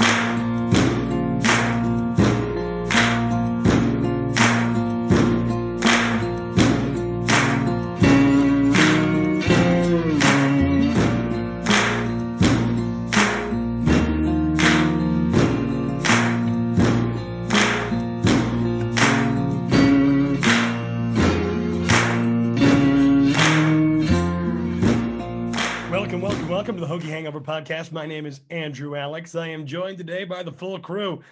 ああ。Welcome to the Hokie Hangover Podcast. My name is Andrew Alex. I am joined today by the full crew.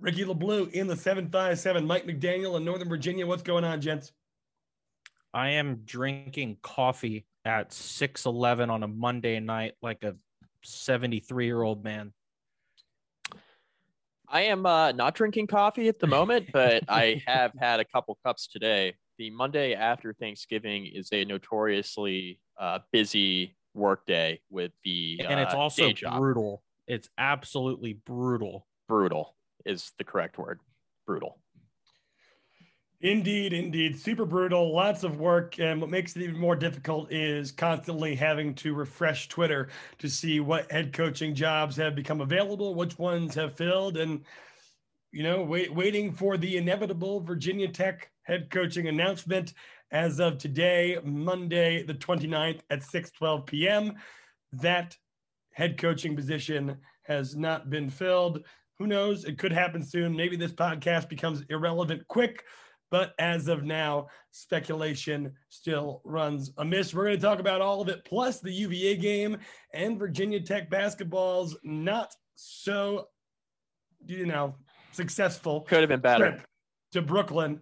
Ricky LeBlue in the 757, Mike McDaniel in Northern Virginia. What's going on, gents? I am drinking coffee at 6:11 on a Monday night like a 73-year-old man. I am uh, not drinking coffee at the moment, but I have had a couple cups today. The Monday after Thanksgiving is a notoriously uh, busy work day with the and it's uh, also day job. brutal. It's absolutely brutal. brutal is the correct word. Brutal. Indeed, indeed. Super brutal, lots of work. And what makes it even more difficult is constantly having to refresh Twitter to see what head coaching jobs have become available, which ones have filled, and, you know, wait, waiting for the inevitable Virginia Tech head coaching announcement as of today, Monday, the 29th at 6:12 p.m. That head coaching position has not been filled. Who knows? It could happen soon. Maybe this podcast becomes irrelevant quick. But as of now, speculation still runs amiss. We're going to talk about all of it, plus the UVA game and Virginia Tech basketball's not so, you know, successful Could have been better. trip to Brooklyn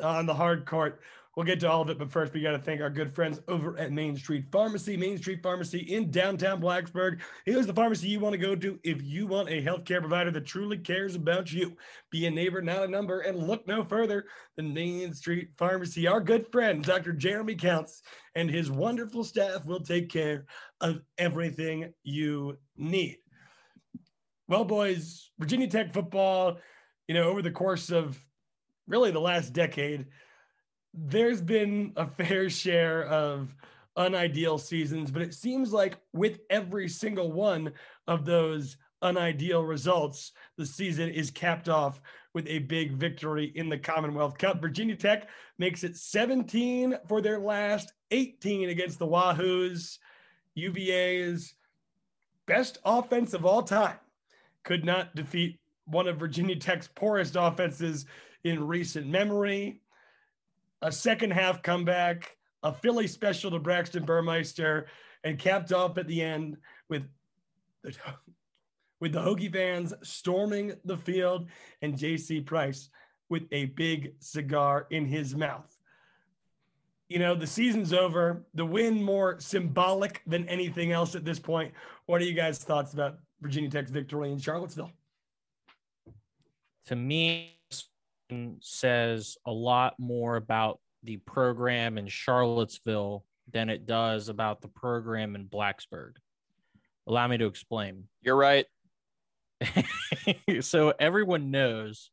on the hard court. We'll get to all of it, but first we got to thank our good friends over at Main Street Pharmacy. Main Street Pharmacy in downtown Blacksburg. Here's the pharmacy you want to go to if you want a healthcare provider that truly cares about you. Be a neighbor, not a number, and look no further than Main Street Pharmacy. Our good friend, Dr. Jeremy Counts, and his wonderful staff will take care of everything you need. Well, boys, Virginia Tech football, you know, over the course of really the last decade, there's been a fair share of unideal seasons, but it seems like with every single one of those unideal results, the season is capped off with a big victory in the Commonwealth Cup. Virginia Tech makes it 17 for their last 18 against the Wahoos. UVA's best offense of all time could not defeat one of Virginia Tech's poorest offenses in recent memory. A second half comeback, a Philly special to Braxton Burmeister, and capped off at the end with the, with the Hokie fans storming the field and JC Price with a big cigar in his mouth. You know, the season's over. The win more symbolic than anything else at this point. What are you guys' thoughts about Virginia Tech's victory in Charlottesville? To me, says a lot more about the program in Charlottesville than it does about the program in Blacksburg. Allow me to explain. You're right. so everyone knows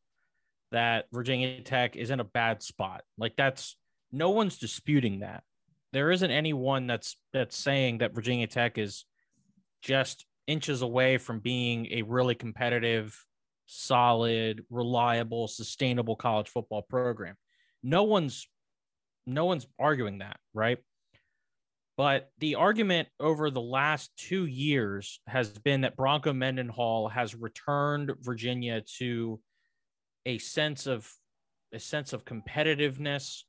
that Virginia Tech is in a bad spot. Like that's no one's disputing that. There isn't anyone that's that's saying that Virginia Tech is just inches away from being a really competitive, solid, reliable, sustainable college football program. No one's no one's arguing that, right? But the argument over the last two years has been that Bronco Mendenhall has returned Virginia to a sense of a sense of competitiveness,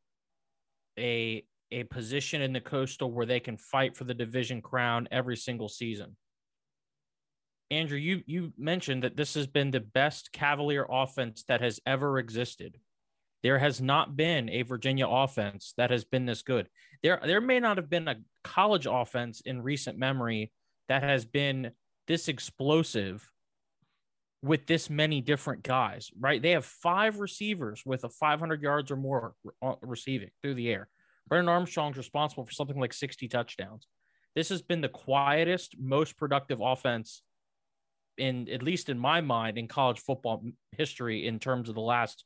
a a position in the coastal where they can fight for the division crown every single season. Andrew, you you mentioned that this has been the best Cavalier offense that has ever existed. There has not been a Virginia offense that has been this good. There there may not have been a college offense in recent memory that has been this explosive with this many different guys, right? They have five receivers with a 500 yards or more uh, receiving through the air. Brennan Armstrong's responsible for something like 60 touchdowns. This has been the quietest, most productive offense in at least in my mind in college football history in terms of the last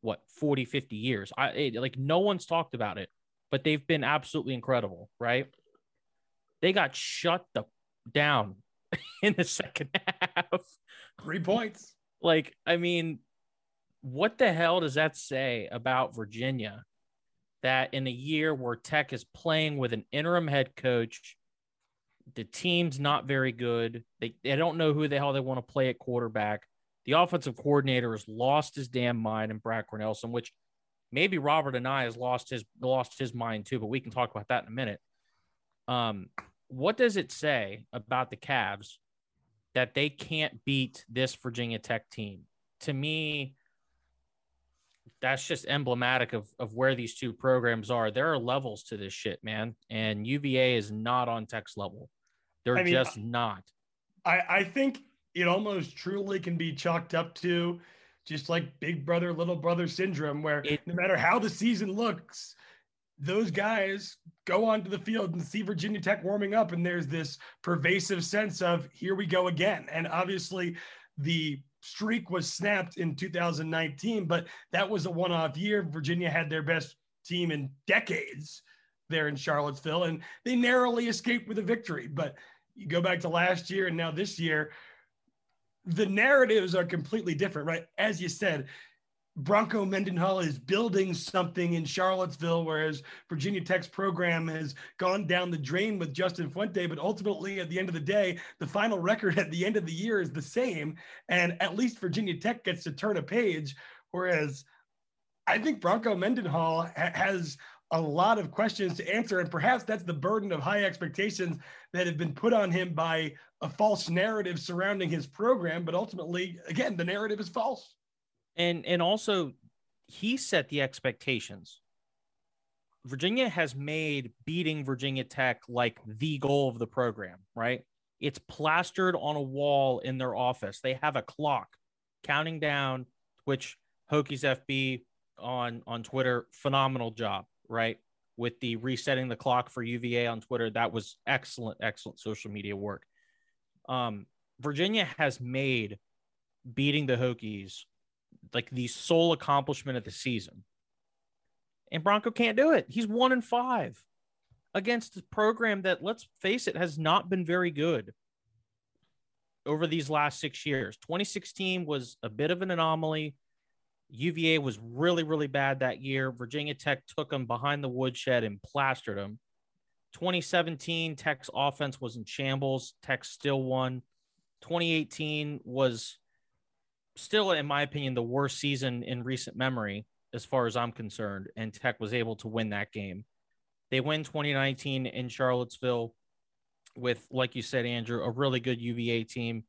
what 40 50 years. I it, like no one's talked about it, but they've been absolutely incredible, right? They got shut the down in the second half. Three points. Like, I mean, what the hell does that say about Virginia? That in a year where Tech is playing with an interim head coach, the team's not very good. They, they don't know who the hell they want to play at quarterback. The offensive coordinator has lost his damn mind in Brad Cornelsen, which maybe Robert Anae has lost his lost his mind too, but we can talk about that in a minute. Um, what does it say about the Cavs that they can't beat this Virginia Tech team? To me, that's just emblematic of, of where these two programs are. There are levels to this shit, man. And UVA is not on Tech's level. They're I mean, just not. I, I think it almost truly can be chalked up to just like big brother, little brother syndrome, where it, no matter how the season looks, those guys go onto the field and see Virginia Tech warming up, and there's this pervasive sense of here we go again. And obviously, the streak was snapped in 2019, but that was a one off year. Virginia had their best team in decades there in Charlottesville, and they narrowly escaped with a victory. But you go back to last year and now this year, the narratives are completely different, right? As you said, Bronco Mendenhall is building something in Charlottesville, whereas Virginia Tech's program has gone down the drain with Justin Fuente. But ultimately, at the end of the day, the final record at the end of the year is the same. And at least Virginia Tech gets to turn a page. Whereas I think Bronco Mendenhall ha- has a lot of questions to answer. And perhaps that's the burden of high expectations that have been put on him by a false narrative surrounding his program. But ultimately, again, the narrative is false and and also he set the expectations. Virginia has made beating Virginia Tech like the goal of the program, right? It's plastered on a wall in their office. They have a clock counting down, which Hokies FB on on Twitter, phenomenal job, right? With the resetting the clock for UVA on Twitter, that was excellent, excellent social media work. Um, Virginia has made beating the Hokies like the sole accomplishment of the season. And Bronco can't do it. He's one in five against a program that, let's face it, has not been very good over these last six years. 2016 was a bit of an anomaly. UVA was really, really bad that year. Virginia Tech took them behind the woodshed and plastered them. 2017, Tech's offense was in shambles. Tech still won. 2018 was still, in my opinion, the worst season in recent memory, as far as I'm concerned. And Tech was able to win that game. They win 2019 in Charlottesville with, like you said, Andrew, a really good UVA team.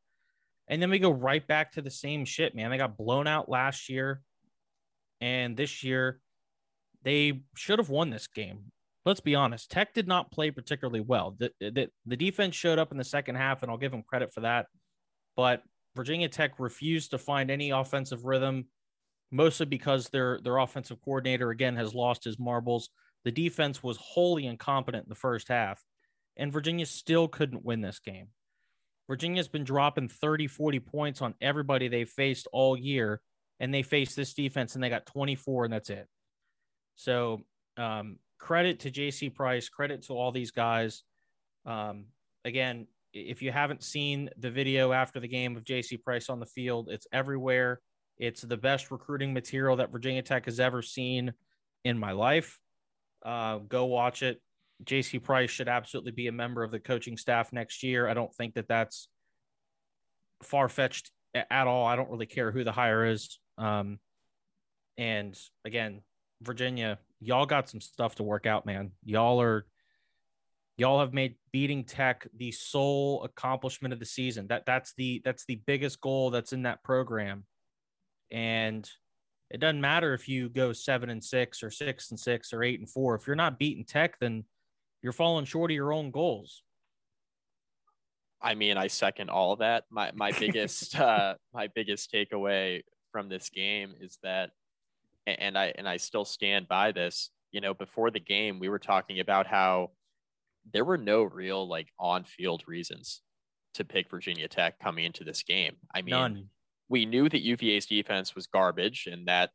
And then we go right back to the same shit, man. They got blown out last year. And this year, they should have won this game. Let's be honest. Tech did not play particularly well. The, the, the defense showed up in the second half, and I'll give them credit for that. But Virginia Tech refused to find any offensive rhythm, mostly because their their offensive coordinator again has lost his marbles. The defense was wholly incompetent in the first half, and Virginia still couldn't win this game. Virginia's been dropping 30, 40 points on everybody they faced all year, and they faced this defense and they got 24, and that's it. So, um, credit to JC Price, credit to all these guys. Um, again, if you haven't seen the video after the game of JC Price on the field, it's everywhere. It's the best recruiting material that Virginia Tech has ever seen in my life. Uh, go watch it. JC Price should absolutely be a member of the coaching staff next year. I don't think that that's far fetched at all. I don't really care who the hire is. Um, and again, Virginia, y'all got some stuff to work out, man. Y'all are y'all have made beating tech the sole accomplishment of the season that that's the that's the biggest goal that's in that program and it doesn't matter if you go seven and six or six and six or eight and four if you're not beating tech then you're falling short of your own goals I mean, I second all that. My my biggest uh, my biggest takeaway from this game is that, and I and I still stand by this. You know, before the game, we were talking about how there were no real like on field reasons to pick Virginia Tech coming into this game. I mean, None. we knew that UVA's defense was garbage, and that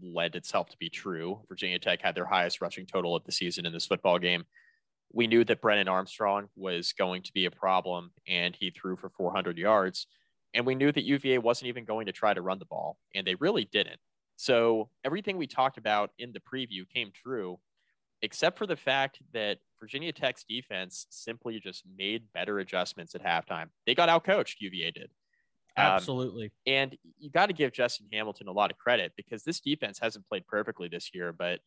led itself to be true. Virginia Tech had their highest rushing total of the season in this football game. We knew that Brennan Armstrong was going to be a problem, and he threw for 400 yards. And we knew that UVA wasn't even going to try to run the ball, and they really didn't. So everything we talked about in the preview came true, except for the fact that Virginia Tech's defense simply just made better adjustments at halftime. They got outcoached, UVA did. Um, Absolutely. Um, and you got to give Justin Hamilton a lot of credit because this defense hasn't played perfectly this year, but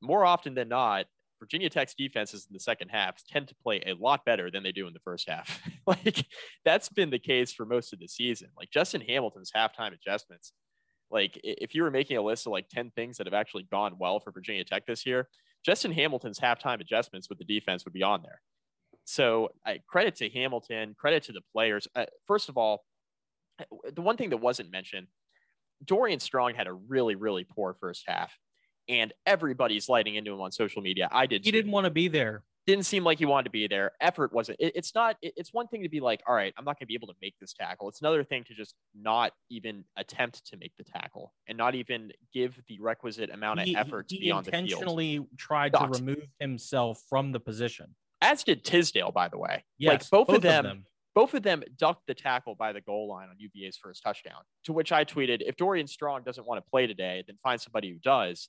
more often than not, Virginia Tech's defenses in the second half tend to play a lot better than they do in the first half. like that's been the case for most of the season. Like Justin Hamilton's halftime adjustments. Like if you were making a list of like 10 things that have actually gone well for Virginia Tech this year, Justin Hamilton's halftime adjustments with the defense would be on there. So I, credit to Hamilton, credit to the players. Uh, first of all, the one thing that wasn't mentioned, Dorian Strong had a really, really poor first half and everybody's lighting into him on social media. I did. He too. didn't want to be there. Didn't seem like he wanted to be there. Effort wasn't. It, it's not. It, it's one thing to be like, all right, I'm not going to be able to make this tackle. It's another thing to just not even attempt to make the tackle and not even give the requisite amount of he, effort he, to be on the field. Intentionally tried to remove himself from the position. As did Tisdale, by the way. Yes, like both, both of, them, of them both of them ducked the tackle by the goal line on UVA's first touchdown. To which I tweeted, if Dorian Strong doesn't want to play today, then find somebody who does.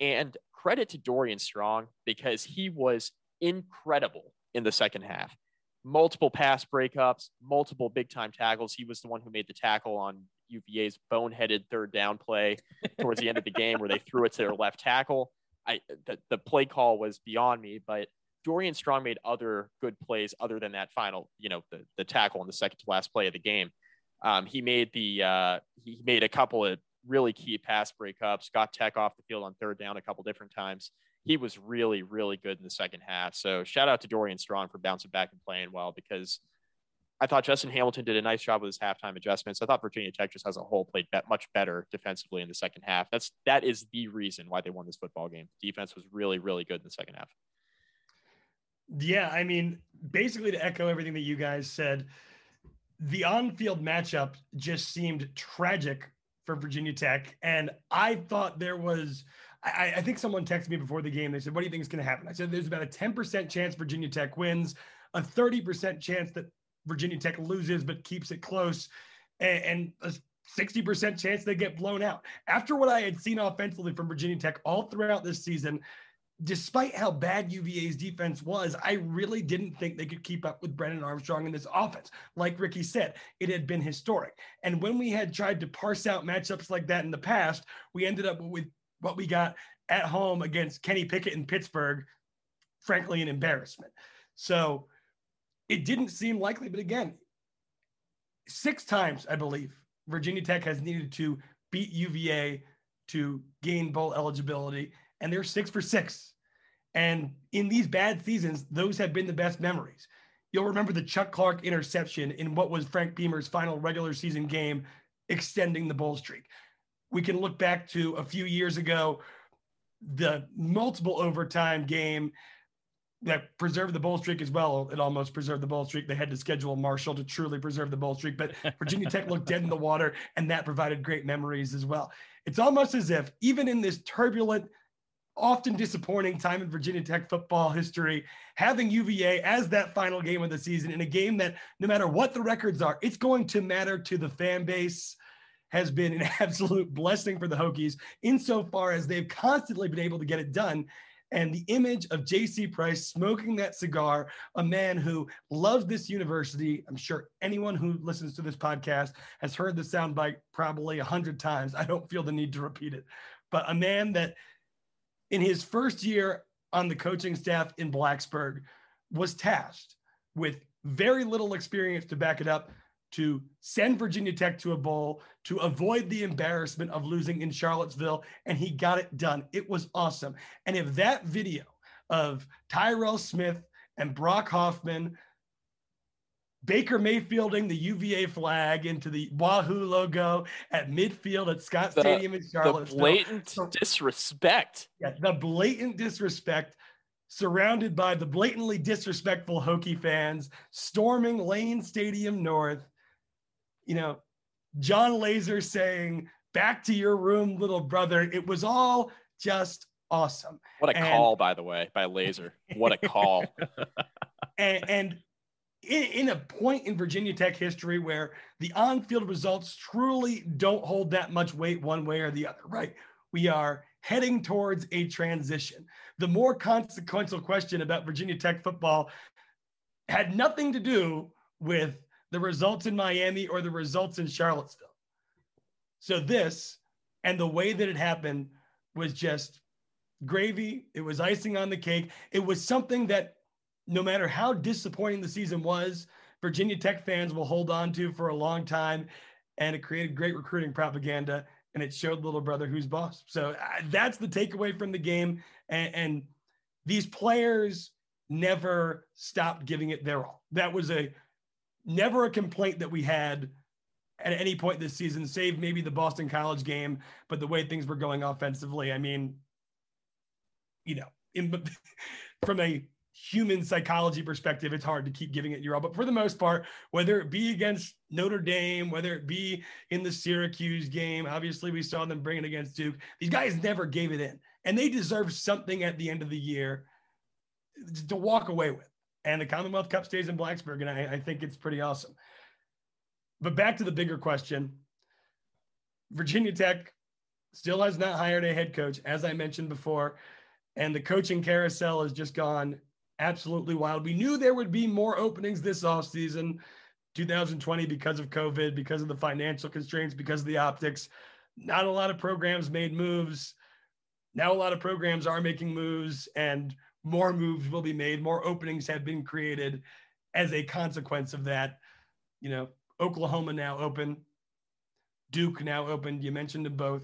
And credit to Dorian Strong because he was incredible in the second half. Multiple pass breakups, multiple big time tackles. He was the one who made the tackle on UVA's boneheaded third down play towards the end of the game where they threw it to their left tackle. I the, the play call was beyond me, but Dorian Strong made other good plays other than that final, you know, the, the tackle on the second to last play of the game. Um, he made the uh, he made a couple of really key pass breakups, got Tech off the field on third down a couple different times. He was really, really good in the second half. So shout out to Dorian Strong for bouncing back and playing well because I thought Justin Hamilton did a nice job with his halftime adjustments. I thought Virginia Tech just as a whole played much better defensively in the second half. That's that is the reason why they won this football game. Defense was really, really good in the second half. Yeah, I mean, basically to echo everything that you guys said, the on-field matchup just seemed tragic for Virginia Tech. And I thought there was, I, I, think someone texted me before the game. They said, What do you think is going to happen? I said, There's about a 10% chance Virginia Tech wins, a 30% chance that Virginia Tech loses but keeps it close, and, and a 60% chance they get blown out. After what I had seen offensively from Virginia Tech all throughout this season, despite how bad UVA's defense was, I really didn't think they could keep up with Brennan Armstrong in this offense. Like Ricky said, it had been historic. And when we had tried to parse out matchups like that in the past, we ended up with what we got at home against Kenny Pickett in Pittsburgh, frankly, an embarrassment. So it didn't seem likely. But again, six times, I believe, Virginia Tech has needed to beat UVA to gain bowl eligibility and they're six for six. And in these bad seasons, those have been the best memories. You'll remember the Chuck Clark interception in what was Frank Beamer's final regular season game, extending the bowl streak. We can look back to a few years ago, the multiple overtime game that preserved the bowl streak as well. It almost preserved the bowl streak. They had to schedule Marshall to truly preserve the bowl streak, but Virginia Tech looked dead in the water, and that provided great memories as well. It's almost as if, even in this turbulent often disappointing time in Virginia Tech football history, having UVA as that final game of the season in a game that no matter what the records are, it's going to matter to the fan base has been an absolute blessing for the Hokies insofar as they've constantly been able to get it done. And the image of JC Price smoking that cigar, a man who loves this university. I'm sure anyone who listens to this podcast has heard the soundbite probably a hundred times. I don't feel the need to repeat it, but a man that in his first year on the coaching staff in Blacksburg, was tasked with very little experience to back it up to send Virginia Tech to a bowl, to avoid the embarrassment of losing in Charlottesville, and he got it done. It was awesome. And if that video of Tyrell Smith and Brock Hoffman Baker Mayfielding the UVA flag into the Wahoo logo at midfield at Scott The- Stadium in Charlotte. The blatant So- disrespect. Yeah, the blatant disrespect surrounded by the blatantly disrespectful Hokie fans storming Lane Stadium North. You know, Jon Laaser saying, Back to your room, little brother. It was all just awesome. What a And- call, by the way, by Laaser. What a call. and, and in, in a point in Virginia Tech history where the on-field results truly don't hold that much weight one way or the other, right? We are heading towards a transition. The more consequential question about Virginia Tech football had nothing to do with the results in Miami or the results in Charlottesville. So this and the way that it happened was just gravy. It was icing on the cake. It was something that no matter how disappointing the season was, Virginia Tech fans will hold on to for a long time. And it created great recruiting propaganda and it showed little brother who's boss. So uh, that's the takeaway from the game. And, and these players never stopped giving it their all. That was a never a complaint that we had at any point this season, save maybe the Boston College game. But the way things were going offensively, I mean, you know, in, from a human psychology perspective, it's hard to keep giving it your all. But for the most part, whether it be against Notre Dame, whether it be in the Syracuse game, obviously we saw them bring it against Duke. These guys never gave it in, and they deserve something at the end of the year to walk away with. And the Commonwealth Cup stays in Blacksburg, and I, I think it's pretty awesome. But back to the bigger question Virginia Tech still has not hired a head coach, as I mentioned before. And the coaching carousel has just gone absolutely wild. We knew there would be more openings this offseason, 2020, because of COVID, because of the financial constraints, because of the optics. Not a lot of programs made moves. Now, a lot of programs are making moves, and more moves will be made. More openings have been created as a consequence of that. You know, Oklahoma now open, Duke now open. You mentioned them both.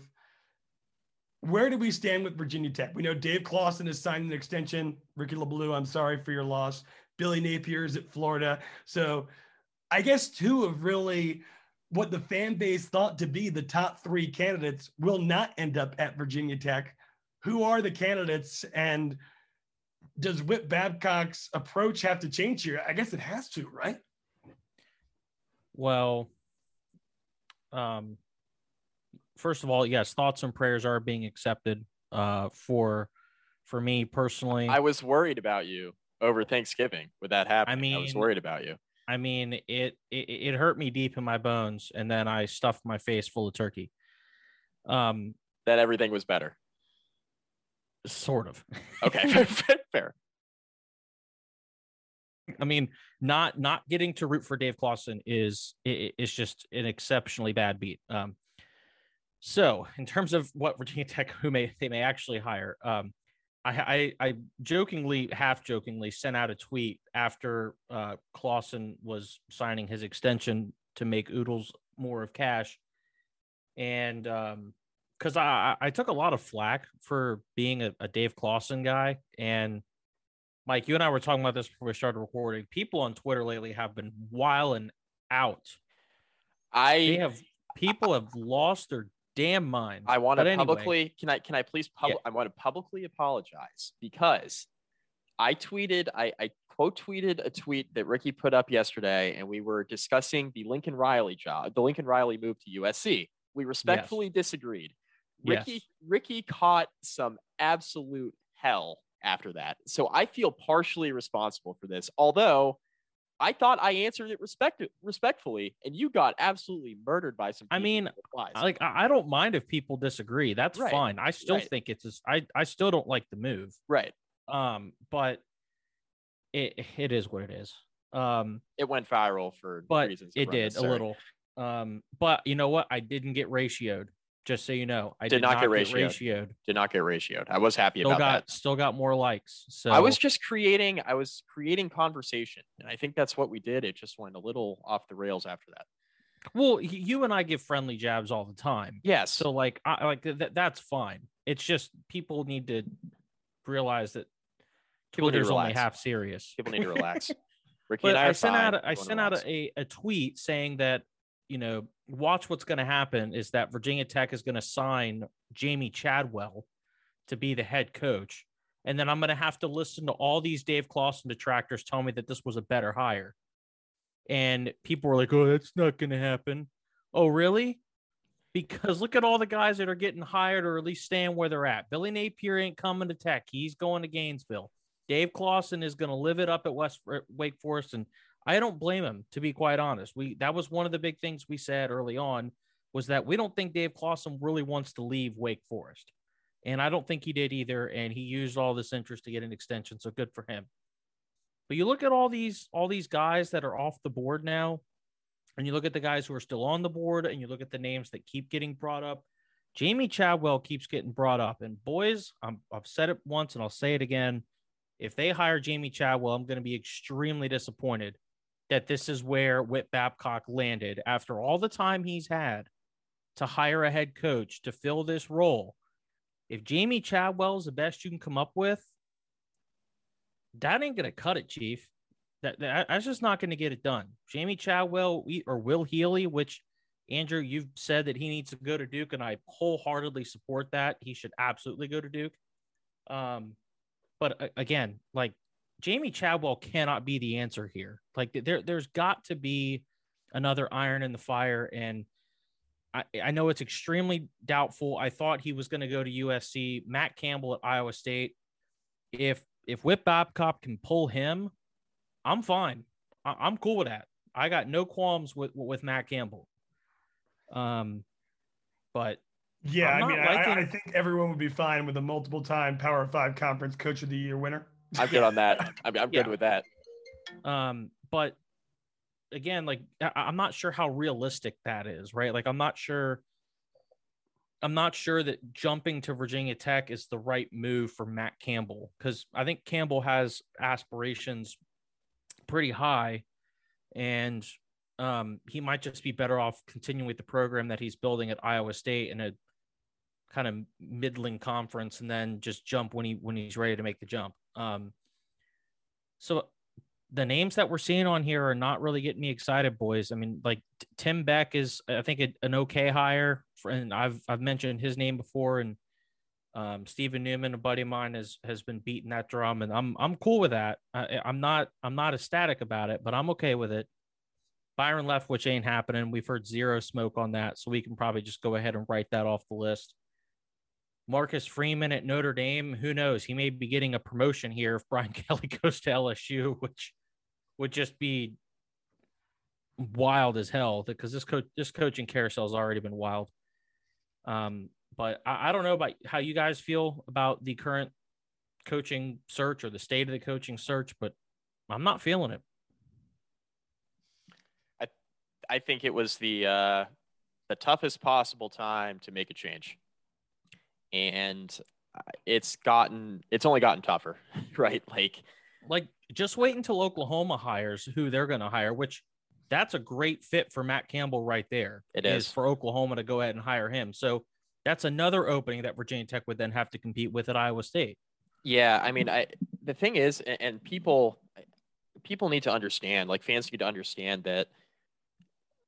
Where do we stand with Virginia Tech? We know Dave Clawson has signed an extension. Ricky LeBlue, I'm sorry for your loss. Billy Napier is at Florida. So I guess two of really what the fan base thought to be the top three candidates will not end up at Virginia Tech. Who are the candidates? And does Whit Babcock's approach have to change here? I guess it has to, right? Well, um, first of all, yes, thoughts and prayers are being accepted. Uh, for for me personally, I was worried about you over Thanksgiving with that happening. I, mean, I was worried about you. I mean, it, it it hurt me deep in my bones, and then I stuffed my face full of turkey. Um, That everything was better. sort of. Okay, fair, fair. I mean, not not getting to root for Dave Clawson is is just an exceptionally bad beat. Um, so in terms of what Virginia Tech who may they may actually hire, um, I, I I jokingly, half jokingly, sent out a tweet after uh, Clawson was signing his extension to make Oodles more of cash, and um, because I I I took a lot of flack for being a, a Dave Clawson guy and. Mike, you and I were talking about this before we started recording. People on Twitter lately have been wilding out. They I have people have lost their damn minds. I want to anyway, publicly can I can I please pub- Yeah. I want to publicly apologize because I tweeted I, I quote tweeted a tweet that Ricky put up yesterday and we were discussing the Lincoln Riley job, the Lincoln Riley move to USC. We respectfully disagreed. Ricky Yes. Ricky caught some absolute hell after that. So I feel partially responsible for this. Although I thought I answered it respect respectfully and you got absolutely murdered by some I mean, like I I don't mind if people disagree. That's Right, fine. I still right. think it's a- I I still don't like the move. right. Um, but it it is what it is. Um, it went viral for but reasons it did a little. Um, but you know what? I didn't get ratioed. Just so you know, I Did did, not get get ratioed. ratioed. Did not get ratioed. I was happy Still about got that. still got more likes. So I was just creating. I was creating conversation, and I think that's what we did. It just went a little off the rails after that. well. You and I give friendly jabs all the time. Yes. So like, I like that. That's fine. It's just people need to realize that People need to Twitter's only half serious. people need to relax. Ricky but and I, I, sent fine out a, I sent out a, a tweet saying that you know watch what's going to happen is that Virginia Tech is going to sign Jamey Chadwell to be the head coach, and then I'm going to have to listen to all these Dave Clawson detractors tell me that this was a better hire, and people were like, "Oh, that's not going to happen." Oh, really? Because look at all the guys that are getting hired or at least staying where they're at. Billy Napier ain't coming to Tech; he's going to Gainesville. Dave Clawson is going to live it up at West Wake Forest, and I don't blame him. To be quite honest, we that was one of the big things we said early on was that we don't think Dave Clawson really wants to leave Wake Forest, and I don't think he did either. And he used all this interest to get an extension, so good for him. But you look at all these all these guys that are off the board now, and you look at the guys who are still on the board, and you look at the names that keep getting brought up. Jamey Chadwell keeps getting brought up, and boys, I'm, I've said it once and I'll say it again if they hire Jamey Chadwell, I'm going to be extremely disappointed that this is where Whit Babcock landed after all the time he's had to hire a head coach to fill this role. If Jamey Chadwell is the best you can come up with, that ain't going to cut it, Chief. That, that that's just not going to get it done. Jamey Chadwell or Will Healy, which Andrew, you've said that he needs to go to Duke, and I wholeheartedly support that. He should absolutely go to Duke. Um, but uh, again, like Jamey Chadwell cannot be the answer here. Like there, there's got to be another iron in the fire. And I, I know it's extremely doubtful. I thought he was going to go to USC. Matt Campbell at Iowa State. If if Whit Babcock can pull him, I'm fine. I, I'm cool with that. I got no qualms with with Matt Campbell. Um, but Yeah, I mean, I, I think everyone would be fine with a multiple time Power Five Conference Coach of the Year winner. I'm good on that. I'm, I'm good Yeah. with that. Um, but again, like I- I'm not sure how realistic that is, right? Like I'm not sure. I'm not sure that jumping to Virginia Tech is the right move for Matt Campbell because I think Campbell has aspirations pretty high, and um, he might just be better off continuing with the program that he's building at Iowa State in a kind of middling conference, and then just jump when he when he's ready to make the jump. Um, so the names that we're seeing on here are not really getting me excited, boys. I mean, like Tim Beck is, I think, a, an okay hire, for, and I've I've mentioned his name before, and um, Stephen Newman, a buddy of mine, has has been beating that drum, and I'm I'm cool with that. I, I'm not I'm not ecstatic about it, but I'm okay with it. Byron left, which ain't happening. We've heard zero smoke on that, so we can probably just go ahead and write that off the list. Marcus Freeman at Notre Dame, who knows? He may be getting a promotion here if Brian Kelly goes to LSU, which would just be wild as hell because this coach this coaching carousel has already been wild. Um, but I, I don't know about how you guys feel about the current coaching search or the state of the coaching search, but I'm not feeling it. I I think it was the uh, the toughest possible time to make a change, and uh, it's gotten it's only gotten tougher, right? Like Like just wait until Oklahoma hires who they're going to hire, which that's a great fit for Matt Campbell right there. It is. for Oklahoma to go ahead and hire him. So that's another opening that Virginia Tech would then have to compete with at Iowa State. Yeah, I mean, I the thing is, and people people need to understand, like fans need to understand that,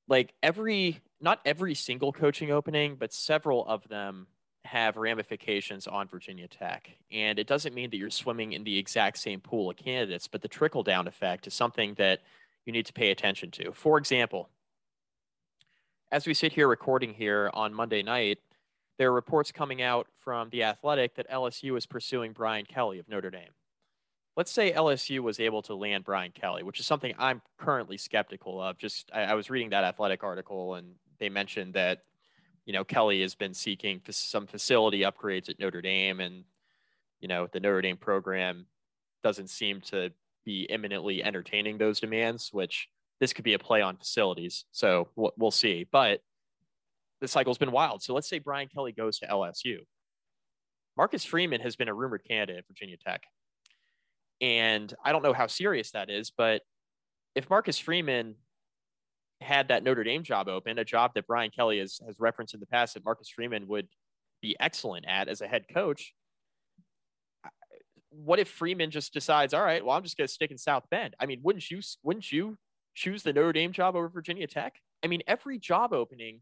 like every not every single coaching opening, but several of them have ramifications on Virginia Tech, and it doesn't mean that you're swimming in the exact same pool of candidates, but the trickle down effect is something that you need to pay attention to. For example, as we sit here recording here on Monday night, there are reports coming out from the Athletic that LSU is pursuing Brian Kelly of Notre Dame. Let's say LSU was able to land Brian Kelly, which is something I'm currently skeptical of. Just I, I was reading that Athletic article, and they mentioned that you know Kelly has been seeking some facility upgrades at Notre Dame, and you know the Notre Dame program doesn't seem to be imminently entertaining those demands. Which this could be a play on facilities, so we'll see. But the cycle's been wild. So let's say Brian Kelly goes to LSU. Marcus Freeman has been a rumored candidate at Virginia Tech. And I don't know how serious that is, but if Marcus Freeman had that Notre Dame job open, a job that Brian Kelly has, has referenced in the past that Marcus Freeman would be excellent at as a head coach, what if Freeman just decides, all right, well, I'm just going to stick in South Bend? I mean, wouldn't you wouldn't you choose the Notre Dame job over Virginia Tech? I mean, every job opening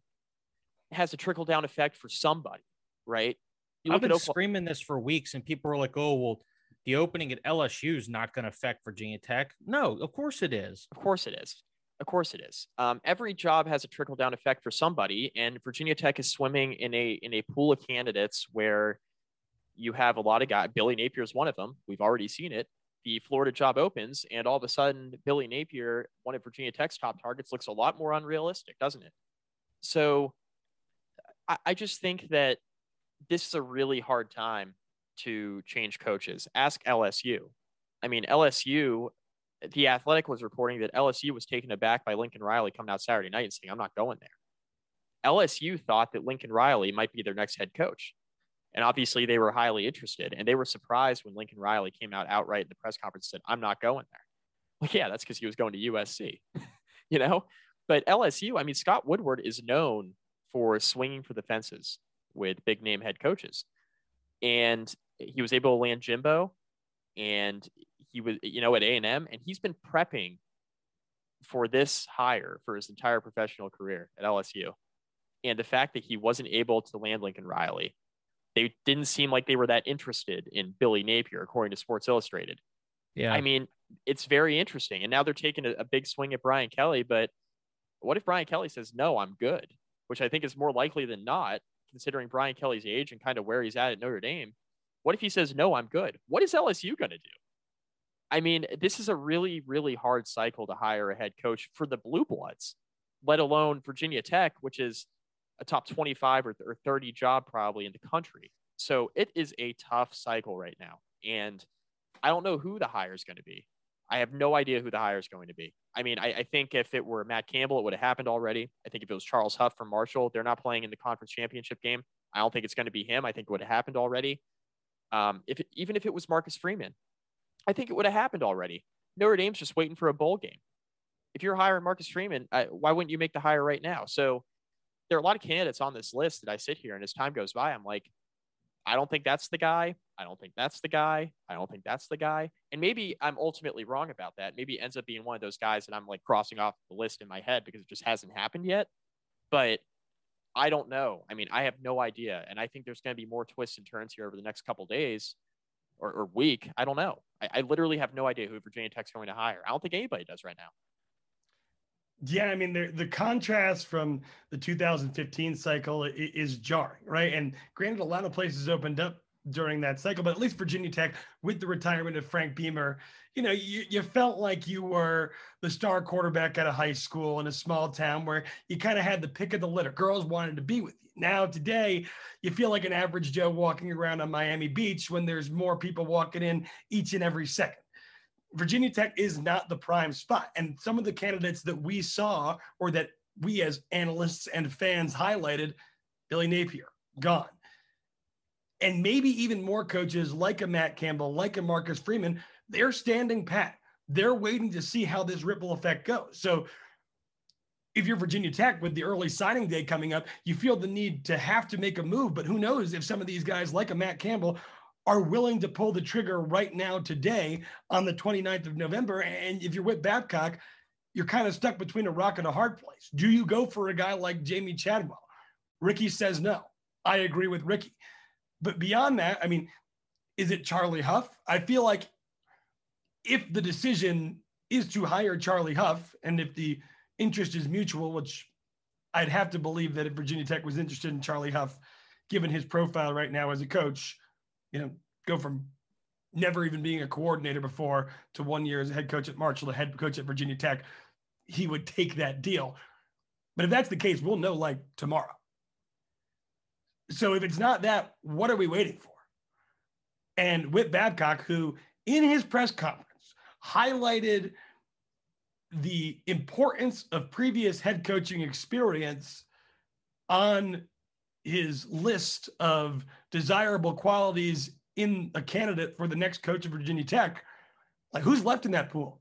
has a trickle down effect for somebody, right? You I've been Oklahoma- screaming this for weeks, and people are like, "Oh, well, the opening at LSU is not going to affect Virginia Tech." No, of course it is. Of course it is. Of course it is. Um, every job has a trickle down effect for somebody, and Virginia Tech is swimming in a in a pool of candidates where you have a lot of guys. Billy Napier is one of them. We've already seen it. The Florida job opens, and all of a sudden, Billy Napier, one of Virginia Tech's top targets, looks a lot more unrealistic, doesn't it? So, I, I just think that this is a really hard time to change coaches. Ask LSU. I mean, LSU, the Athletic was reporting that LSU was taken aback by Lincoln Riley coming out Saturday night and saying, I'm not going there. LSU thought that Lincoln Riley might be their next head coach. And obviously, they were highly interested. And they were surprised when Lincoln Riley came out outright in the press conference and said, I'm not going there. Well, yeah, that's because he was going to USC, you know? But LSU, I mean, Scott Woodward is known for swinging for the fences with big name head coaches. And he was able to land Jimbo and he was, you know, at A&M and he's been prepping for this hire for his entire professional career at LSU. And the fact that he wasn't able to land Lincoln Riley, they didn't seem like they were that interested in Billy Napier, according to Sports Illustrated. Yeah. I mean, it's very interesting. And now they're taking a, a big swing at Brian Kelly. But what if Brian Kelly says, no, I'm good, which I think is more likely than not considering Brian Kelly's age and kind of where he's at at Notre Dame. What if he says, no, I'm good? What is LSU going to do? I mean, this is a really, really hard cycle to hire a head coach for the Blue Bloods, let alone Virginia Tech, which is a top 25 or, or 30 job probably in the country. So it is a tough cycle right now. And I don't know who the hire is going to be. I have no idea who the hire is going to be. I mean, I, I, think if it were Matt Campbell, it would have happened already. I think if it was Charles Huff from Marshall, they're not playing in the conference championship game. I don't think it's going to be him. I think it would have happened already. Um, if it, even if it was Marcus Freeman, I think it would have happened already. Notre Dame's just waiting for a bowl game. If you're hiring Marcus Freeman, I, why wouldn't you make the hire right now? So there are a lot of candidates on this list that I sit here and as time goes by, I'm like, I don't think that's the guy. I don't think that's the guy. I don't think that's the guy. And maybe I'm ultimately wrong about that. Maybe it ends up being one of those guys that I'm like crossing off the list in my head because it just hasn't happened yet. But I don't know. I mean, I have no idea. And I think there's going to be more twists and turns here over the next couple days or, or, week. I don't know. I, I literally have no idea who Virginia Tech's going to hire. I don't think anybody does right now. Yeah, I mean the the contrast from the 2015 cycle is jarring, right? And granted, a lot of places opened up during that cycle, but at least Virginia Tech, with the retirement of Frank Beamer, you know, you, you felt like you were the star quarterback at a high school in a small town where you kind of had the pick of the litter. Girls wanted to be with you. Now, today, you feel like an average Joe walking around on Miami Beach when there's more people walking in each and every second. Virginia Tech is not the prime spot. And some of the candidates that we saw or that we as analysts and fans highlighted, Billy Napier, gone. And maybe even more coaches like a Matt Campbell, like a Marcus Freeman, they're standing pat. They're waiting to see how this ripple effect goes. So if you're Virginia Tech with the early signing day coming up, you feel the need to have to make a move. But who knows if some of these guys, like a Matt Campbell, are willing to pull the trigger right now today on the 29th of November. And if you're Whit Babcock, you're kind of stuck between a rock and a hard place. Do you go for a guy like Jamey Chadwell? Ricky says no. I agree with Ricky. But beyond that, I mean, is it Charlie Huff? I feel like if the decision is to hire Charlie Huff and if the interest is mutual, which I'd have to believe that if Virginia Tech was interested in Charlie Huff, given his profile right now as a coach, you know, go from never even being a coordinator before to one year as a head coach at Marshall, a head coach at Virginia Tech, he would take that deal. But if that's the case, we'll know like tomorrow. So if it's not that, what are we waiting for? And Whit Babcock, who in his press conference highlighted the importance of previous head coaching experience on his list of desirable qualities in a candidate for the next coach of Virginia Tech, like who's left in that pool?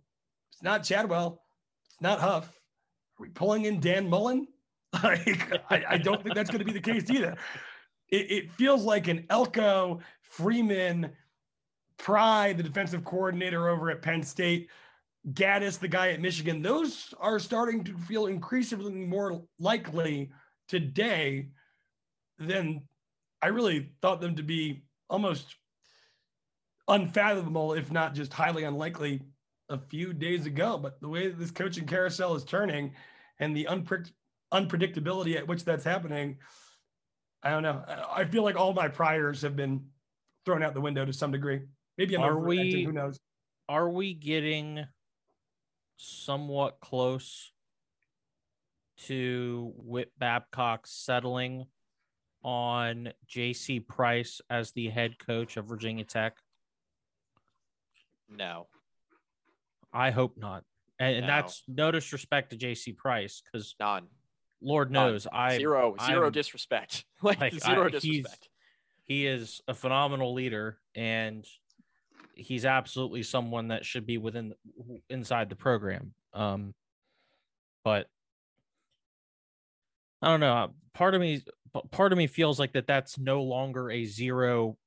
It's not Chadwell. It's not Huff. Are we pulling in Dan Mullen? Like, I, I don't think that's going to be the case either. It, it feels like an Elko Freeman Pry, the defensive coordinator over at Penn State, Gattis, the guy at Michigan, those are starting to feel increasingly more likely today than I really thought them to be almost unfathomable, if not just highly unlikely, a few days ago. But the way that this coaching carousel is turning and the unpre- unpredictability at which that's happening, I don't know. I feel like all my priors have been thrown out the window to some degree. Maybe I'm Are we- Who knows? Are we getting somewhat close to Whit Babcock settling on JC Price as the head coach of Virginia Tech? No. I hope not. And, and that's no disrespect to JC Price because None. Lord None. knows I zero zero I'm- disrespect. like, like, zero I- disrespect. he is a phenomenal leader and he's absolutely someone that should be within inside the program um but i don't know part of me part of me feels like that that's no longer a zero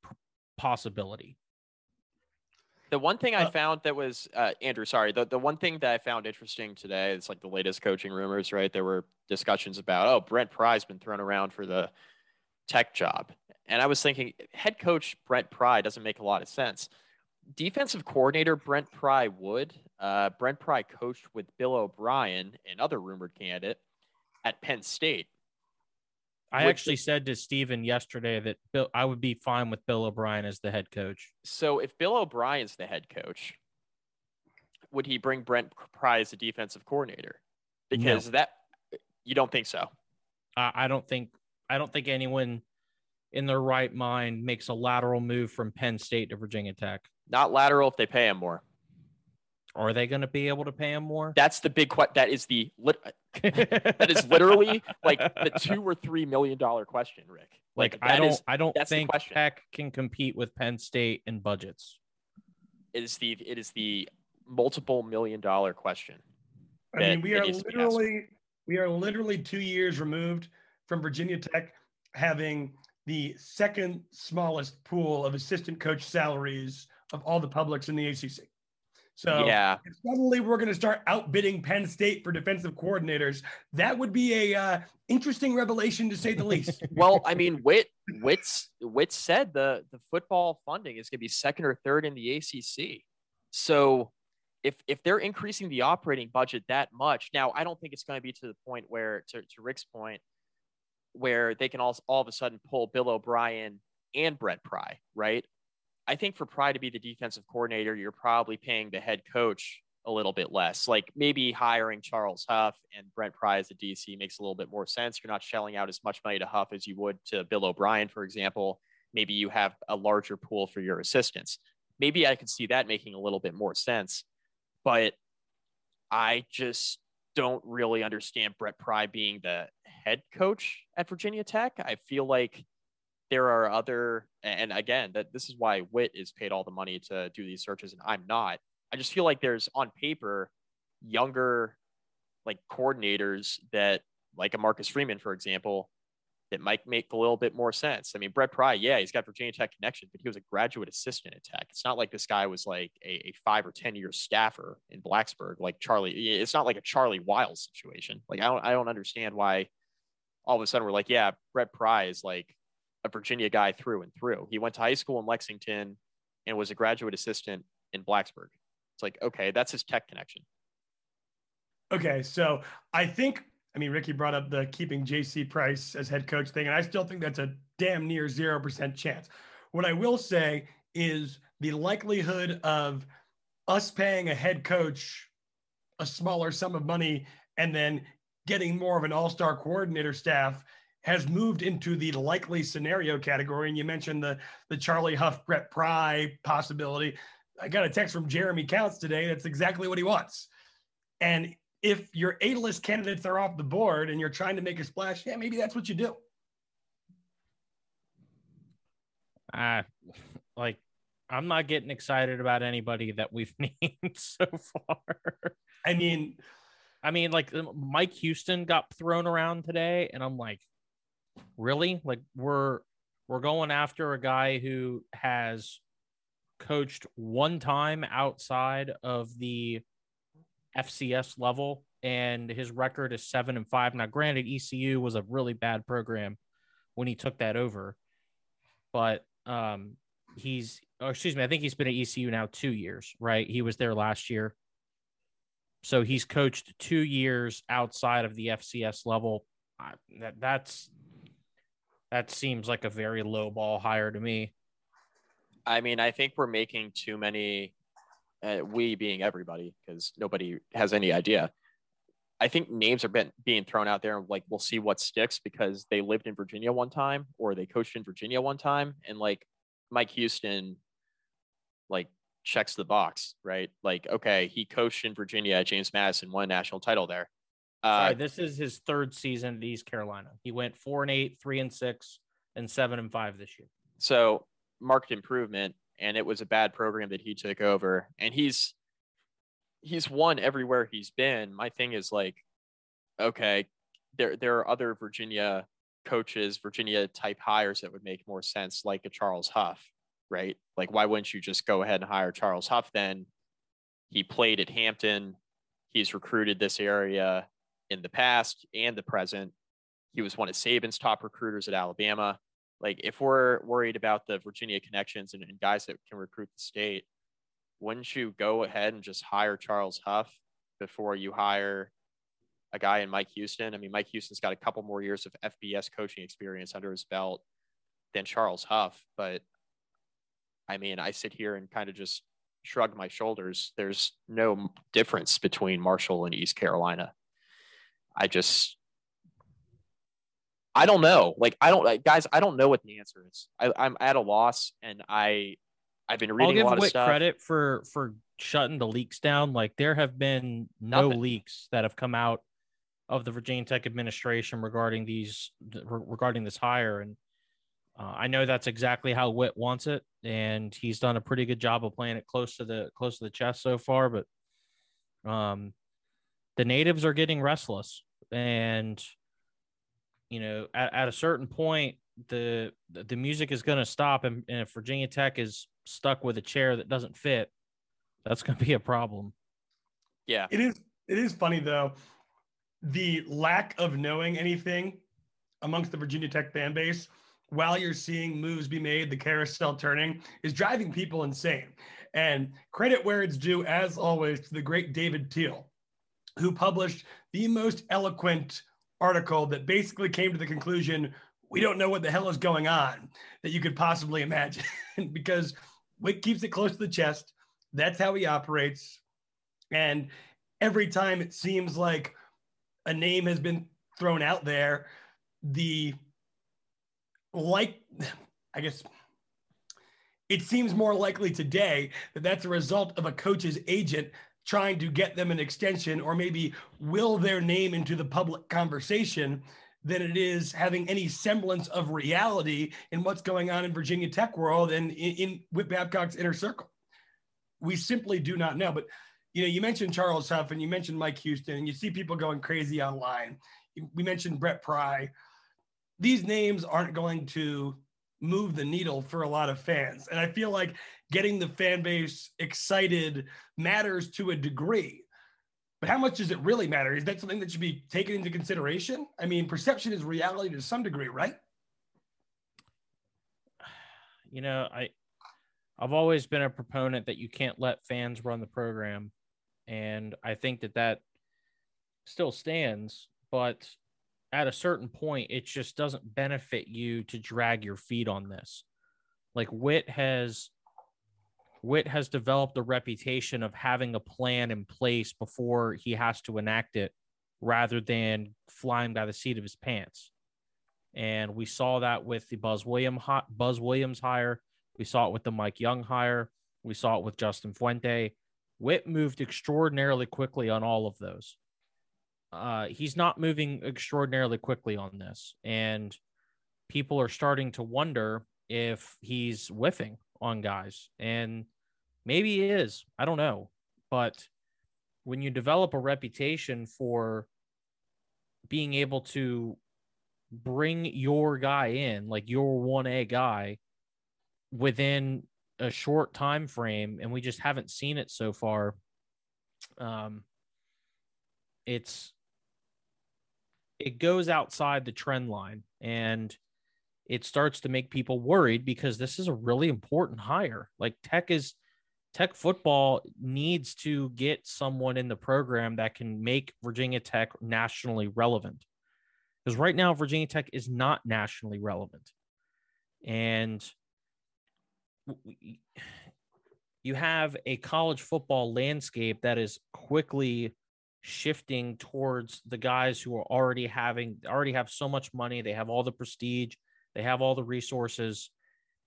possibility The one thing I Uh, found that was uh, Andrew, sorry, the, the one thing that I found interesting today, it's like the latest coaching rumors, right? There were discussions about, oh, Brent Pry's been thrown around for the tech job. And I was thinking, head coach Brent Pry doesn't make a lot of sense. Defensive coordinator Brent Pry would. Uh, Brent Pry coached with Bill O'Brien, another rumored candidate, at Penn State. I Which- actually said to steven yesterday that bill i would be fine with bill o'brien as the head coach So if Bill O'Brien's the head coach, would he bring Brent Pry as the defensive coordinator? No. Because that you don't think so. I, I don't think I don't think anyone in their right mind makes a lateral move from Penn State to Virginia Tech. Not lateral if they pay him more. Are they going to be able to pay him more? That's the big question. That is the that is literally like the two or three million dollar question, Rick. like I don't is- I don't think question. Tech can compete with Penn State in budgets. it is the it is the multiple million dollar question. I mean, we are needs to be asked. literally we are literally two years removed from Virginia Tech having the second smallest pool of assistant coach salaries of all the publics in the ACC. So yeah, if suddenly we're going to start outbidding Penn State for defensive coordinators. That would be a uh, interesting revelation to say the least. well, I mean, Whit Whit's Witt said the the football funding is going to be second or third in the ACC. So if if they're increasing the operating budget that much, now I don't think it's going to be to the point where to, to Rick's point, where they can all all of a sudden pull Bill O'Brien and Brent Pry, right? I think for Pry to be the defensive coordinator, you're probably paying the head coach a little bit less. Like maybe hiring Charles Huff and Brent Pry as the DC makes a little bit more sense. You're not shelling out as much money to Huff as you would to Bill O'Brien, for example. Maybe you have a larger pool for your assistants. Maybe I could see that making a little bit more sense. But I just don't really understand Brent Pry being the head coach at Virginia Tech. I feel like there are other, and again, that this is why Whit is paid all the money to do these searches, and I'm not. I just feel like there's on paper younger like coordinators that like a Marcus Freeman, for example, that might make a little bit more sense. I mean, Brent Pry, yeah, he's got Virginia Tech connection, but he was a graduate assistant at Tech. It's not like this guy was like a, a five or ten year staffer in Blacksburg, like Charlie. It's not like a Charlie Wiles situation. Like I don't, I don't understand why all of a sudden we're like, yeah, Brent Pry is like a Virginia guy through and through. He went to high school in Lexington and was a graduate assistant in Blacksburg. It's like, okay, that's his tech connection. Okay, so I think I mean Ricky brought up the keeping JC Price as head coach thing, and I still think that's a damn near zero percent chance. What I will say is the likelihood of us paying a head coach a smaller sum of money and then getting more of an all-star coordinator staff has moved into the likely scenario category. And you mentioned the the Charlie Huff Brent Pry possibility. I got a text from Jeremy Counts today. That's exactly what he wants. And if your A-list candidates are off the board and you're trying to make a splash, yeah, maybe that's what you do. Uh, like I'm not getting excited about anybody that we've named so far. I mean, I mean, like um, Mike Houston got thrown around today, and I'm like, really? Like we're we're going after a guy who has coached one time outside of the FCS level, and his record is seven and five. Now, granted, ECU was a really bad program when he took that over, but um, he's, oh, excuse me, I think he's been at ECU now two years, right? He was there last year. So he's coached two years outside of the FCS level. I, that that's that seems like a very low ball hire to me. I mean, I think we're making too many, uh, we being everybody, because nobody has any idea. I think names are been, being thrown out there, and like we'll see what sticks because they lived in Virginia one time or they coached in Virginia one time, and like Mike Houston, like checks the box, right? Like, okay, he coached in Virginia James Madison, won a national title there. Uh, Sorry, this is his third season at East Carolina. He went four and eight, three and six, and seven and five this year. So marked improvement, and it was a bad program that he took over. And he's he's won everywhere he's been. My thing is like, okay, there there are other Virginia coaches, Virginia type hires that would make more sense, like a Charles Huff, right? Like, why wouldn't you just go ahead and hire Charles Huff then? He played at Hampton. He's recruited this area in the past and the present. He was one of Saban's top recruiters at Alabama. Like, if we're worried about the Virginia connections and, and guys that can recruit the state, wouldn't you go ahead and just hire Charles Huff before you hire a guy in Mike Houston? I mean, Mike Houston's got a couple more years of FBS coaching experience under his belt than Charles Huff. But I mean, I sit here and kind of just shrug my shoulders. There's no difference between Marshall and East Carolina. I just, I don't know. Like, I don't, like, guys, I don't know what the answer is. I, I'm at a loss, and I, I've been reading I'll give a lot stuff. credit for for shutting the leaks down. Like there have been no Nothing. leaks that have come out of the Virginia Tech administration regarding these regarding this hire, and uh, I know that's exactly how Whit wants it, and he's done a pretty good job of playing it close to the close to the chest so far. But um, the natives are getting restless, and you know, at, at a certain point, the the music is going to stop, and, and if Virginia Tech is stuck with a chair that doesn't fit, that's going to be a problem. Yeah. It is it is funny though, the lack of knowing anything amongst the Virginia Tech fan base while you're seeing moves be made, the carousel turning is driving people insane. And credit where it's due, as always, to the great David Teel, who published the most eloquent article that basically came to the conclusion we don't know what the hell is going on that you could possibly imagine because Wick keeps it close to the chest. That's how he operates. And every time it seems like a name has been thrown out there, the like, I guess it seems more likely today that that's a result of a coach's agent trying to get them an extension or maybe will their name into the public conversation than it is having any semblance of reality in what's going on in Virginia Tech world and in, in Whit Babcock's inner circle. We simply do not know. But you know, you mentioned Charles Huff and you mentioned Mike Houston, and you see people going crazy online. We mentioned Brent Pry. These names aren't going to move the needle for a lot of fans. And I feel like getting the fan base excited matters to a degree. But how much does it really matter? Is that something that should be taken into consideration? I mean, perception is reality to some degree, right? You know, I I've always been a proponent that you can't let fans run the program, and I think that that still stands. But at a certain point, it just doesn't benefit you to drag your feet on this. Like Whit has Whit has developed a reputation of having a plan in place before he has to enact it rather than flying by the seat of his pants. And we saw that with the Buzz William Buzz Williams hire. We saw it with the Mike Young hire. We saw it with Justin Fuente. Whit moved extraordinarily quickly on all of those. Uh, he's not moving extraordinarily quickly on this, and people are starting to wonder if he's whiffing on guys. And maybe he is. I don't know. But when you develop a reputation for being able to bring your guy in, like your 1A guy, within a short time frame and we just haven't seen it so far um it's it goes outside the trend line and it starts to make people worried because this is a really important hire like tech is tech football needs to get someone in the program that can make virginia tech nationally relevant. Because right now virginia tech is not nationally relevant. And you have a college football landscape that is quickly shifting towards the guys who are already having already have so much money they have all the prestige they have all the resources.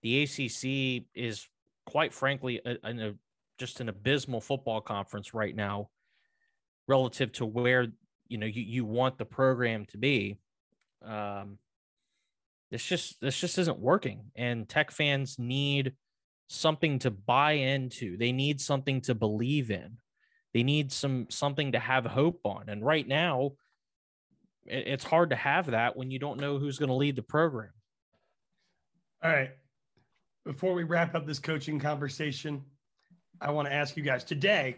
The acc is quite frankly a, a, just an abysmal football conference right now relative to where you know you, you want the program to be. Um this just this just isn't working. And tech fans need something to buy into. They need something to believe in. They need some something to have hope on. And right now it's hard to have that when you don't know who's going to lead the program. All right before we wrap up this coaching conversation i want to ask you guys today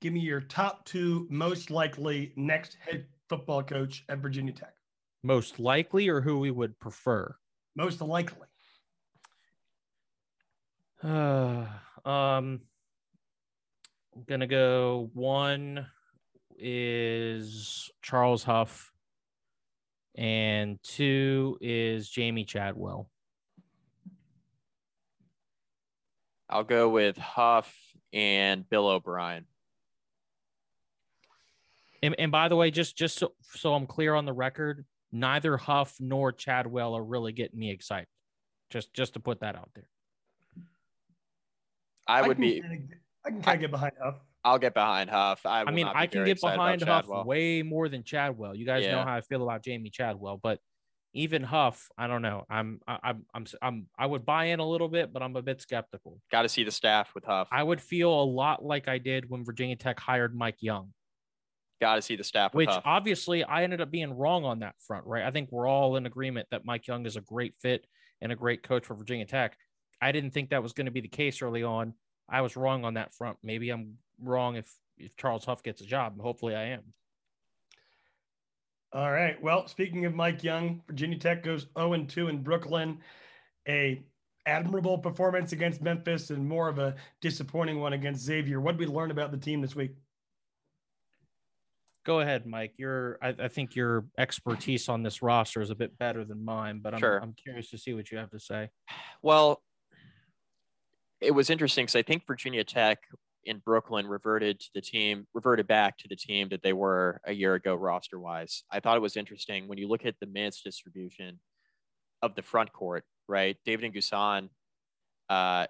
give me your top two most likely next head football coach at virginia tech most likely or who we would prefer? Most likely. Uh, um, I'm gonna go. One is Charles Huff, and two is Jamey Chadwell. I'll go with Huff and Bill O'Brien. And, and by the way, just just so, so I'm clear on the record, neither Huff nor Chadwell are really getting me excited. Just just to put that out there. I would I be. I can kind of get behind Huff. I'll get behind Huff. I, I mean, I can get behind Huff way more than Chadwell. You guys yeah. know how I feel about Jamey Chadwell, but even Huff, I don't know. I'm, I'm, I'm, I'm, I would buy in a little bit, but I'm a bit skeptical. Got to see the staff with Huff. I would feel a lot like I did when Virginia Tech hired Mike Young got to see the staff. Which Huff. obviously I ended up being wrong on that front, right? I think we're all in agreement that Mike Young is a great fit and a great coach for Virginia Tech. I didn't think that was going to be the case early on. I was wrong on that front. Maybe I'm wrong if if Charles Huff gets a job. Hopefully, I am. All right. Well, speaking of Mike Young, Virginia Tech goes 0 2 in Brooklyn. A admirable performance against Memphis and more of a disappointing one against Xavier. What did we learn about the team this week? go ahead, Mike. Your I, I, think your expertise on this roster is a bit better than mine, but I'm, sure. I'm curious to see what you have to say. Well, it was interesting because I think Virginia Tech in Brooklyn reverted to the team, reverted back to the team that they were a year ago roster wise. I thought it was interesting when you look at the minutes distribution of the front court, right? David N'Guessan uh,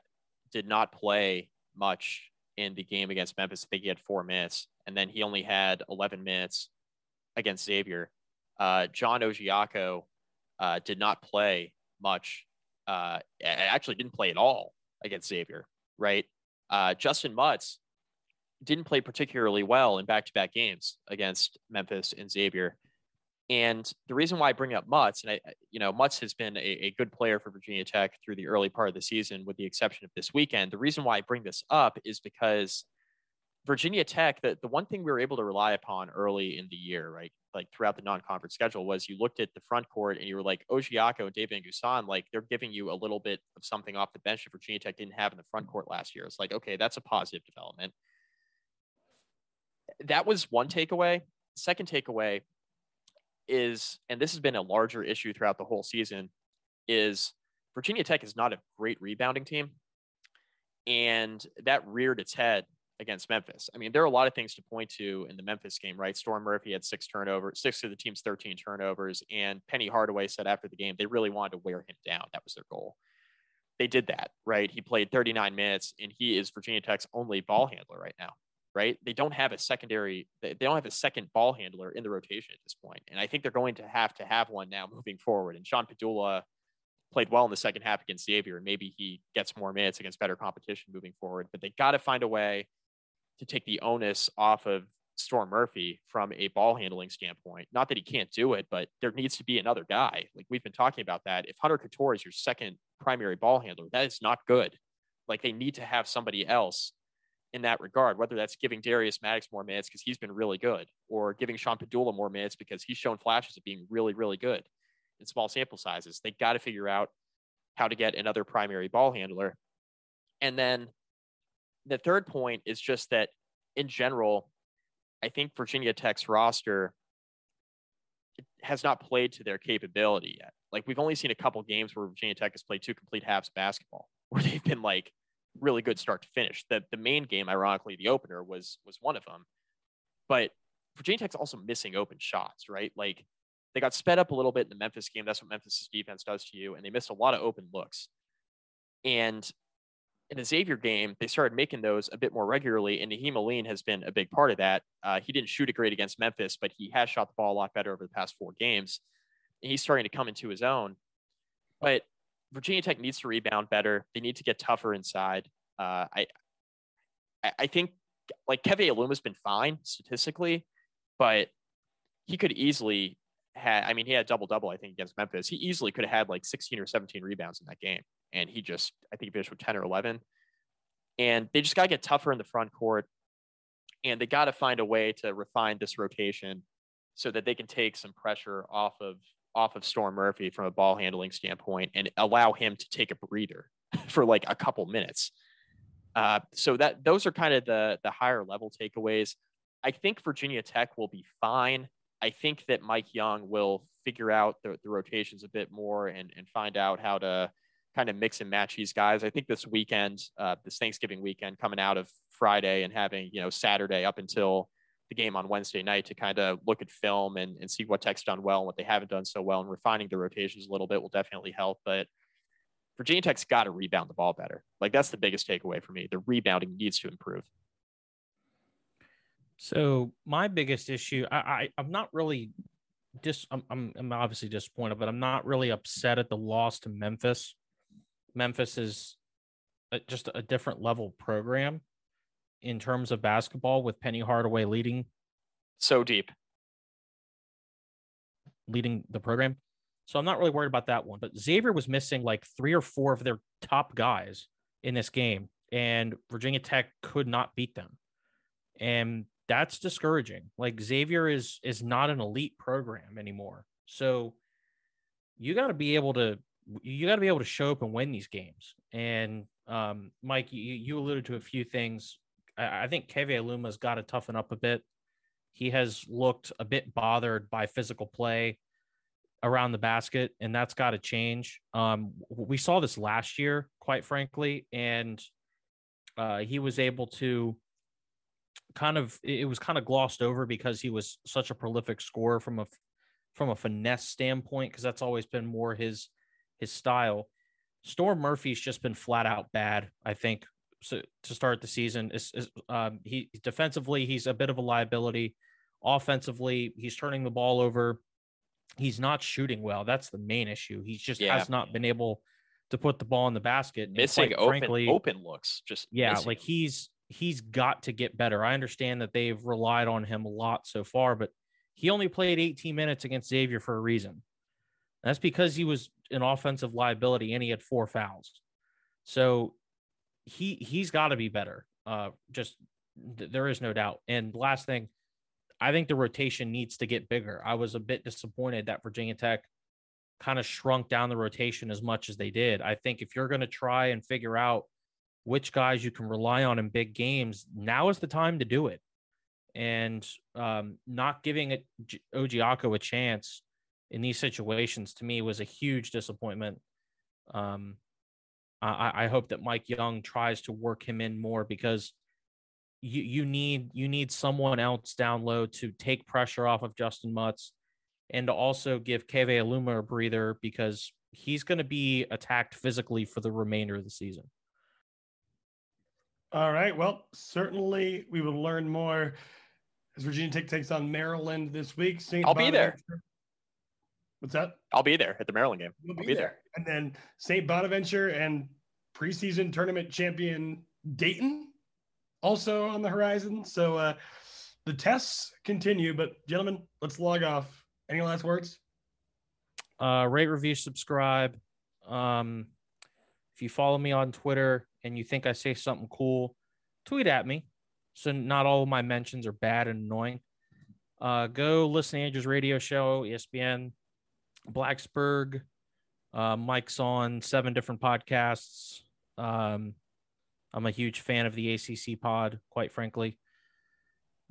did not play much in the game against Memphis. I think he had four minutes and then he only had 11 minutes against Xavier. Uh, John Ojiako uh, did not play much. Uh, actually, didn't play at all against Xavier. Right. Uh, Justyn Mutts didn't play particularly well in back-to-back games against Memphis and Xavier. And the reason why I bring up Mutts, and I, you know, Mutts has been a, a, good player for Virginia Tech through the early part of the season, with the exception of this weekend. The reason why I bring this up is because Virginia Tech, the, the one thing we were able to rely upon early in the year, right? Like throughout the non-conference schedule was you looked at the front court and you were like, Ojiako and David N'Guessan, like they're giving you a little bit of something off the bench that Virginia Tech didn't have in the front court last year. It's like, okay, that's a positive development. That was one takeaway. Second takeaway is, and this has been a larger issue throughout the whole season, is Virginia Tech is not a great rebounding team. And that reared its head against Memphis. I mean, there are a lot of things to point to in the Memphis game, right? Storm Murphy had six turnovers, six of the team's 13 turnovers. And Penny Hardaway said after the game, they really wanted to wear him down. That was their goal. They did that, right? He played 39 minutes and he is Virginia Tech's only ball handler right now, right? They don't have a secondary, they don't have a second ball handler in the rotation at this point. And I think they're going to have to have one now moving forward. And Sean Pedulla played well in the second half against Xavier, and maybe he gets more minutes against better competition moving forward. But they got to find a way to take the onus off of Storm Murphy from a ball handling standpoint. Not that he can't do it, but there needs to be another guy. Like we've been talking about that. If Hunter Cattoor is your second primary ball handler, that is not good. Like they need to have somebody else in that regard, whether that's giving Darius Maddox more minutes because he's been really good, or giving Sean Pedulla more minutes because he's shown flashes of being really, really good in small sample sizes. They got to figure out how to get another primary ball handler. And then the third point is just that in general, I think Virginia Tech's roster has not played to their capability yet. Like we've only seen a couple games where Virginia Tech has played two complete halves basketball, where they've been like really good start to finish. The the Maine game, ironically, the opener was was one of them. But Virginia Tech's also missing open shots, right? Like they got sped up a little bit in the Memphis game. That's what Memphis' defense does to you, and they missed a lot of open looks. And in the Xavier game, they started making those a bit more regularly, and Nahiem Alleyne has been a big part of that. Uh, he didn't shoot it great against Memphis, but he has shot the ball a lot better over the past four games. And he's starting to come into his own. But Virginia Tech needs to rebound better. They need to get tougher inside. Uh, I, I think like Keve Aluma's been fine statistically, but he could easily had. I mean, he had double double. I think against Memphis, he easily could have had like 16 or 17 rebounds in that game and he just I think he finished with 10 or 11. And they just got to get tougher in the front court, and they got to find a way to refine this rotation so that they can take some pressure off of off of Storm Murphy from a ball handling standpoint and allow him to take a breather for like a couple minutes. Uh, so that those are kind of the the higher level takeaways. I think Virginia Tech will be fine. I think that Mike Young will figure out the, the rotations a bit more and, and find out how to kind of mix and match these guys. I think this weekend, uh, this Thanksgiving weekend, coming out of Friday and having you know Saturday up until the game on Wednesday night to kind of look at film and, and see what Tech's done well and what they haven't done so well, and refining the rotations a little bit will definitely help. But Virginia Tech's got to rebound the ball better. Like that's the biggest takeaway for me. The rebounding needs to improve. So my biggest issue, I, I I'm not really dis I'm, I'm I'm obviously disappointed, but I'm not really upset at the loss to Memphis. Memphis is a, just a different level program in terms of basketball with Penny Hardaway leading so deep leading the program. So I'm not really worried about that one, but Xavier was missing like three or four of their top guys in this game and Virginia Tech could not beat them. And that's discouraging. Like Xavier is is not an elite program anymore. So you got to be able to you got to be able to show up and win these games. And um, Mike, you, you alluded to a few things. I, I think Keve Aluma's got to toughen up a bit. He has looked a bit bothered by physical play around the basket, and that's got to change. Um, we saw this last year, quite frankly, and uh, he was able to kind of it was kind of glossed over because he was such a prolific scorer from a from a finesse standpoint because that's always been more his his style. Storm Murphy's just been flat out bad. I think so, to start the season. Is, is um, he defensively he's a bit of a liability. Offensively, he's turning the ball over. He's not shooting well. That's the main issue. He just yeah. has not been able to put the ball in the basket. Missing open frankly, open looks. Just yeah, like he's he's got to get better. I understand that they've relied on him a lot so far, but he only played 18 minutes against Xavier for a reason. That's because he was an offensive liability and he had four fouls. So he he's got to be better. Uh, just th- there is no doubt. And last thing, I think the rotation needs to get bigger. I was a bit disappointed that Virginia Tech kind of shrunk down the rotation as much as they did. I think if you're going to try and figure out which guys you can rely on in big games, now is the time to do it. And um, not giving it a chance in these situations to me was a huge disappointment. Um, I, I hope that Mike Young tries to work him in more because you you need you need someone else down low to take pressure off of Justyn Mutts and to also give Keve Aluma a breather because he's going to be attacked physically for the remainder of the season. All right. Well, certainly we will learn more as Virginia Tech takes on Maryland this week. St. I'll Bonaventure. be there. What's that? I'll be there at the Maryland game. You'll be, be there. there. And then St. Bonaventure and preseason tournament champion Dayton also on the horizon. So uh, the tests continue, but gentlemen, let's log off. Any last words? Uh, rate, review, subscribe. Um, if you follow me on Twitter and you think I say something cool, tweet at me. So not all of my mentions are bad and annoying. Uh, go listen to Andrew's radio show, ESPN, Blacksburg. Uh, Mike's on seven different podcasts. Um, I'm a huge fan of the ACC pod, quite frankly.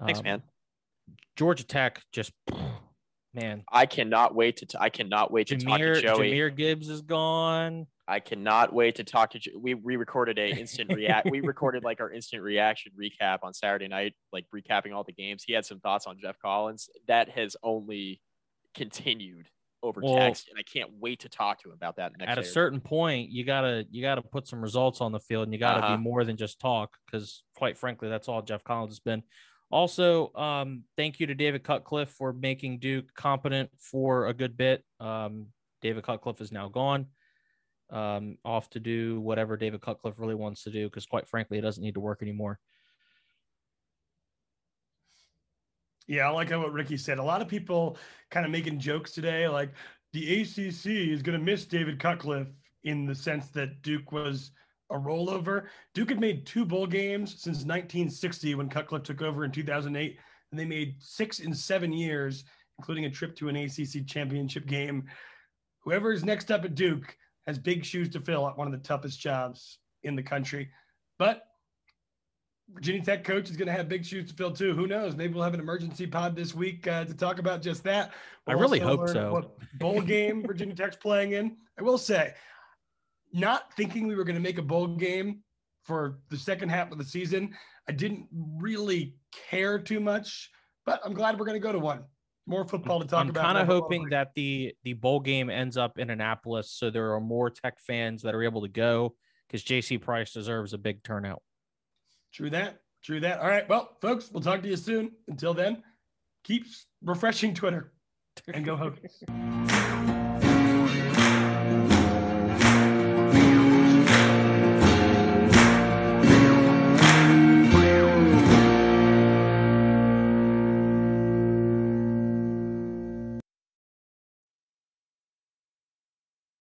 Thanks, Um, man. Georgia Tech just, man. I cannot wait to. T- I cannot wait to talk to Joey. Jahmyr Gibbs is gone. I cannot wait to talk to. Jo- We we recorded a instant react. we recorded like our instant reaction recap on Saturday night, like recapping all the games. He had some thoughts on Geoff Collins. That has only continued over Well, text, and I can't wait to talk to him about that next. At a certain point, you gotta you gotta put some results on the field, and you gotta Uh-huh. be more than just talk. Because quite frankly, that's all Geoff Collins has been. Also, um, thank you to David Cutcliffe for making Duke competent for a good bit. Um, David Cutcliffe is now gone, um, off to do whatever David Cutcliffe really wants to do. Because quite frankly, he doesn't need to work anymore. Yeah, I like what Ricky said. A lot of people kind of making jokes today, like the ACC is going to miss David Cutcliffe in the sense that Duke was a rollover. Duke had made two bowl games since 1960 when Cutcliffe took over in 2008, and they made six in seven years, including a trip to an ACC championship game. Whoever is next up at Duke has big shoes to fill at one of the toughest jobs in the country. But Virginia Tech coach is going to have big shoes to fill too. Who knows? Maybe we'll have an emergency pod this week uh, to talk about just that. I We'll really hope so. What bowl game Virginia Tech's playing in? I will say, not thinking we were going to make a bowl game for the second half of the season, I didn't really care too much. But I'm glad we're going to go to one. More football to talk I'm about. kind of hoping that the the bowl game ends up in Annapolis, so there are more Tech fans that are able to go. Because JC Price deserves a big turnout. True that. True that. All right. Well, folks, we'll talk to you soon. Until then, keep refreshing Twitter and go Hokies.